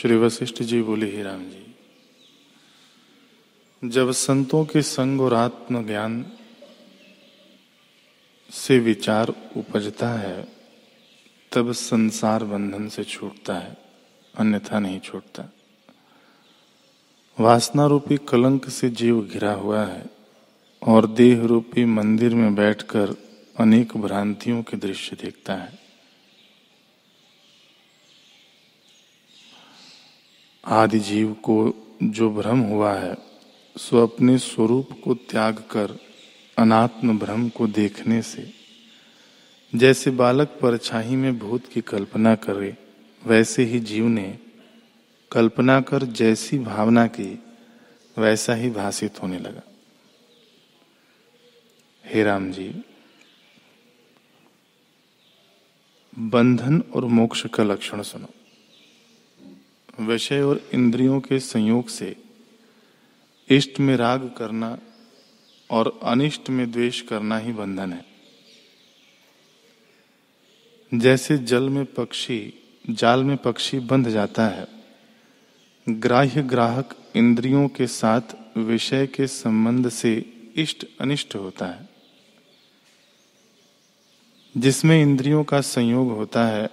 श्री वशिष्ठ जी बोले, ही राम जी, जब संतों के संग और आत्मज्ञान से विचार उपजता है, तब संसार बंधन से छूटता है, अन्यथा नहीं छूटता। वासना रूपी कलंक से जीव घिरा हुआ है और देह रूपी मंदिर में बैठकर अनेक भ्रांतियों के दृश्य देखता है। आदि जीव को जो भ्रम हुआ है, सो अपने स्वरूप को त्याग कर अनात्म भ्रम को देखने से, जैसे बालक परछाई में भूत की कल्पना करे, वैसे ही जीव ने कल्पना कर जैसी भावना की, वैसा ही भाषित होने लगा। हे राम जी बंधन और मोक्ष का लक्षण सुनो। विषय और इंद्रियों के संयोग से इष्ट में राग करना और अनिष्ट में द्वेष करना ही बंधन है। जैसे जल में पक्षी, जाल में पक्षी बंध जाता है, ग्राह्य ग्राहक इंद्रियों के साथ विषय के संबंध से इष्ट अनिष्ट होता है। जिसमें इंद्रियों का संयोग होता है,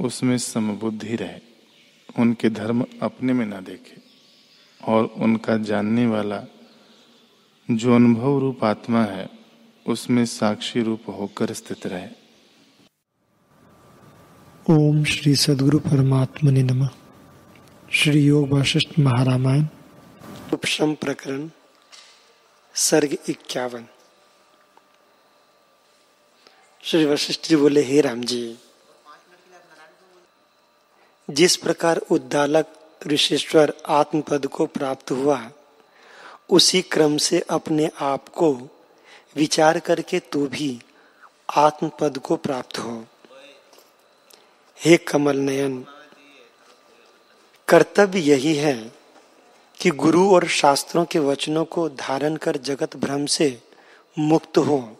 उसमें समबुद्धि रहे। उनके धर्म अपने में ना देखे और उनका जानने वाला जो अनुभव रूप आत्मा है उसमें साक्षी रूप होकर स्थित रहे। ओम श्री सदगुरु परमात्मा ने नम। श्री योग वशिष्ठ महारामायण। उपशम प्रकरण सर्ग इक्यावन। श्री वशिष्ठ जी बोले हे राम जी जिस प्रकार उद्दालक ऋषेश्वर आत्मपद को प्राप्त हुआ, उसी क्रम से अपने आप को विचार करके तू भी आत्मपद को प्राप्त हो। हे कमल नयन कर्तव्य यही है कि गुरु और शास्त्रों के वचनों को धारण कर जगत भ्रम से मुक्त हो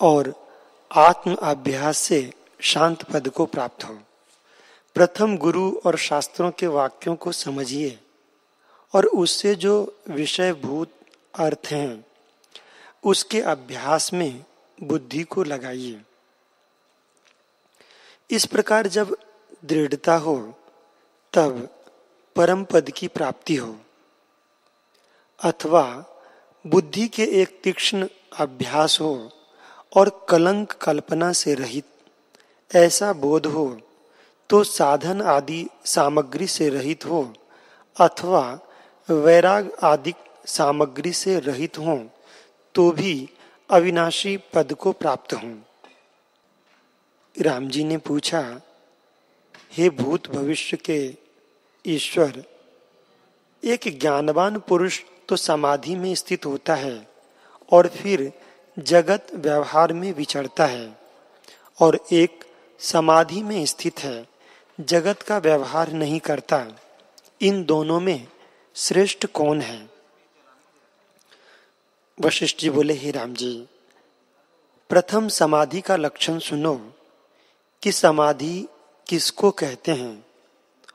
और आत्म अभ्यास से शांत पद को प्राप्त हो। प्रथम गुरु और शास्त्रों के वाक्यों को समझिए और उससे जो विषय भूत अर्थ हैं, उसके अभ्यास में बुद्धि को लगाइए। इस प्रकार जब दृढ़ता हो, तब परम पद की प्राप्ति हो, अथवा बुद्धि के एक तीक्ष्ण अभ्यास हो और कलंक कल्पना से रहित ऐसा बोध हो तो साधन आदि सामग्री से रहित हो, अथवा वैराग आदि सामग्री से रहित हो तो भी अविनाशी पद को प्राप्त हों। राम जी ने पूछा, हे भूत भविष्य के ईश्वर, एक ज्ञानवान पुरुष तो समाधि में स्थित होता है और फिर जगत व्यवहार में विचरता है और एक समाधि में स्थित है। जगत का व्यवहार नहीं करता, इन दोनों में श्रेष्ठ कौन है? वशिष्ठ जी बोले, हे राम जी, प्रथम समाधि का लक्षण सुनो कि समाधि किसको कहते हैं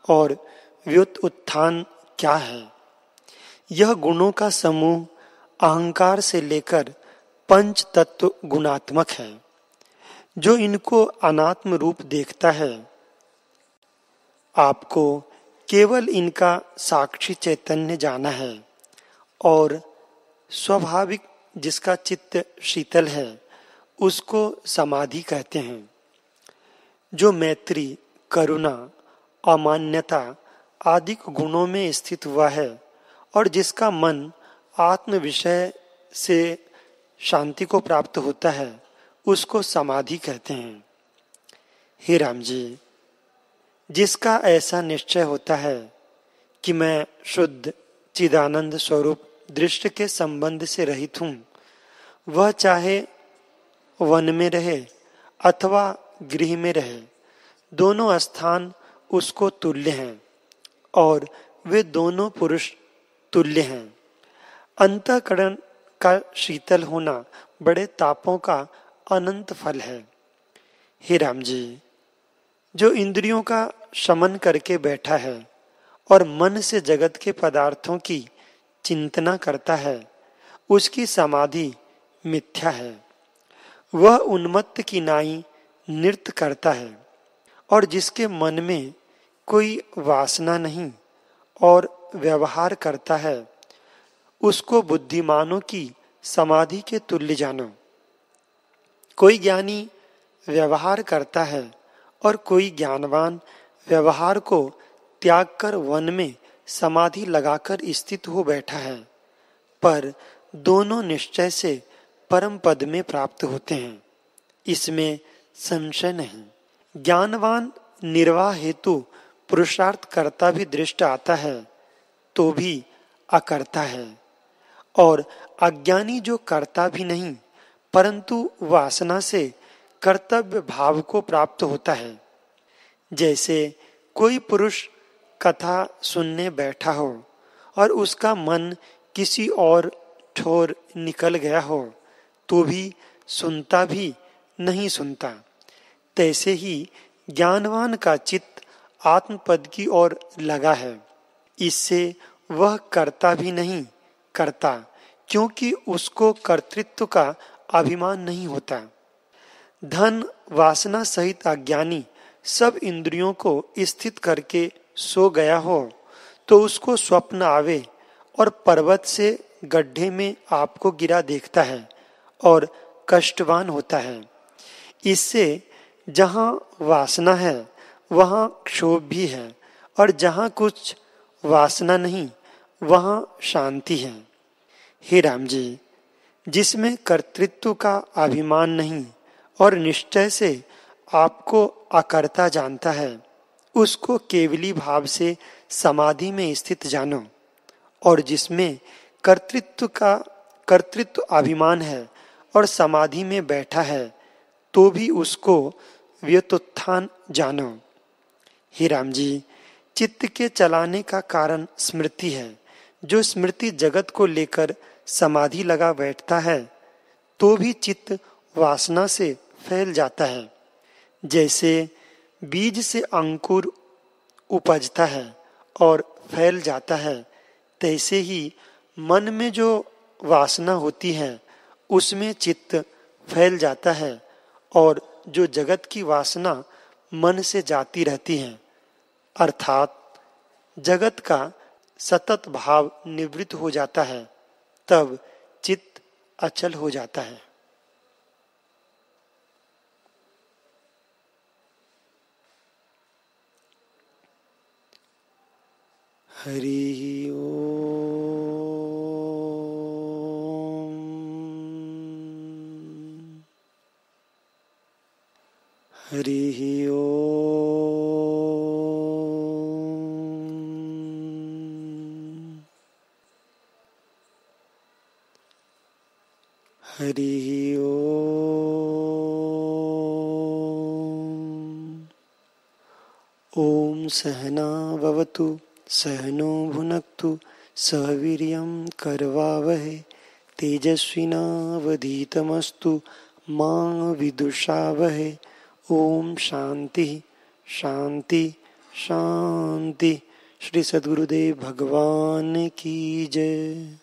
और व्युत उत्थान क्या है? यह गुणों का समूह अहंकार से लेकर पंच तत्व गुणात्मक है, जो इनको अनात्म रूप देखता है। आपको केवल इनका साक्षी चैतन्य जाना है और स्वाभाविक जिसका चित्त शीतल है, उसको समाधि कहते हैं। जो मैत्री, करुणा, अमान्यता आदि गुणों में स्थित हुआ है और जिसका मन आत्म विषय से शांति को प्राप्त होता है, उसको समाधि कहते हैं। हे राम जी जिसका ऐसा निश्चय होता है कि मैं शुद्ध चिदानंद स्वरूप दृष्ट के संबंध से रहित हूँ। वह चाहे वन में रहे अथवा गृह में रहे, दोनों स्थान उसको तुल्य हैं और वे दोनों पुरुष तुल्य हैं। अंतकरण का शीतल होना बड़े तापों का अनंत फल है। हे राम जी। जो इंद्रियों का शमन करके बैठा है और मन से जगत के पदार्थों की चिंतना करता है, उसकी समाधि मिथ्या है। वह उन्मत्त की नाई नृत्य करता है और जिसके मन में कोई वासना नहीं और व्यवहार करता है, उसको बुद्धिमानों की समाधि के तुल्य जानो। कोई ज्ञानी व्यवहार करता है और कोई ज्ञानवान व्यवहार को त्याग कर वन में समाधि लगाकर स्थित हो बैठा है, पर दोनों निश्चय से परम पद में प्राप्त होते हैं। इसमें संशय नहीं। ज्ञानवान निर्वाह हेतु पुरुषार्थ करता भी दृष्ट आता है तो भी अकर्ता है। और अज्ञानी जो करता भी नहीं, परंतु वासना से कर्तव्य भाव को प्राप्त होता है। जैसे कोई पुरुष कथा सुनने बैठा हो और उसका मन किसी और ठोर निकल गया हो तो भी सुनता भी नहीं सुनता। तैसे ही ज्ञानवान का चित्त आत्मपद की ओर लगा है। इससे वह करता भी नहीं, करता, क्योंकि उसको कर्तृत्व का अभिमान नहीं होता। धन, वासना सहित अज्ञानी सब इंद्रियों को स्थित करके सो गया हो तो उसको स्वप्न आवे और पर्वत से गड्ढे में आपको गिरा देखता है और कष्टवान होता है। इससे जहाँ वासना है, वहाँ क्षोभ भी है और जहाँ कुछ वासना नहीं, वहाँ शांति है। हे राम जी, जिसमें कर्तृत्व का अभिमान नहीं और निश्चय से आपको अकर्ता जानता है। उसको केवली भाव से समाधि में स्थित जानो। और जिसमें कर्तृत्व का, कर्तृत्व अभिमान है और समाधि में बैठा है तो भी उसको व्यतुत्थान जानो। ही राम जी, चित्त के चलाने का कारण स्मृति है। जो स्मृति जगत को लेकर समाधि लगा बैठता है तो भी चित्त वासना से फैल जाता है, जैसे बीज से अंकुर उपजता है और फैल जाता है, तैसे ही मन में जो वासना होती है, उसमें चित्त फैल जाता है और जो जगत की वासना मन से जाती रहती है। अर्थात जगत का सतत भाव निवृत्त हो जाता है, तब चित्त अचल हो जाता है। हरि ओ हरि ओ हरि ओ ॐ सहनावतु सहनो भुनक्तु सहवीर्यं करवावहे, तेजस्विनावधीतमस्तु मा विदुषावहे। ओम शांति शांति शांति श्री सदगुरुदेव भगवान की जय।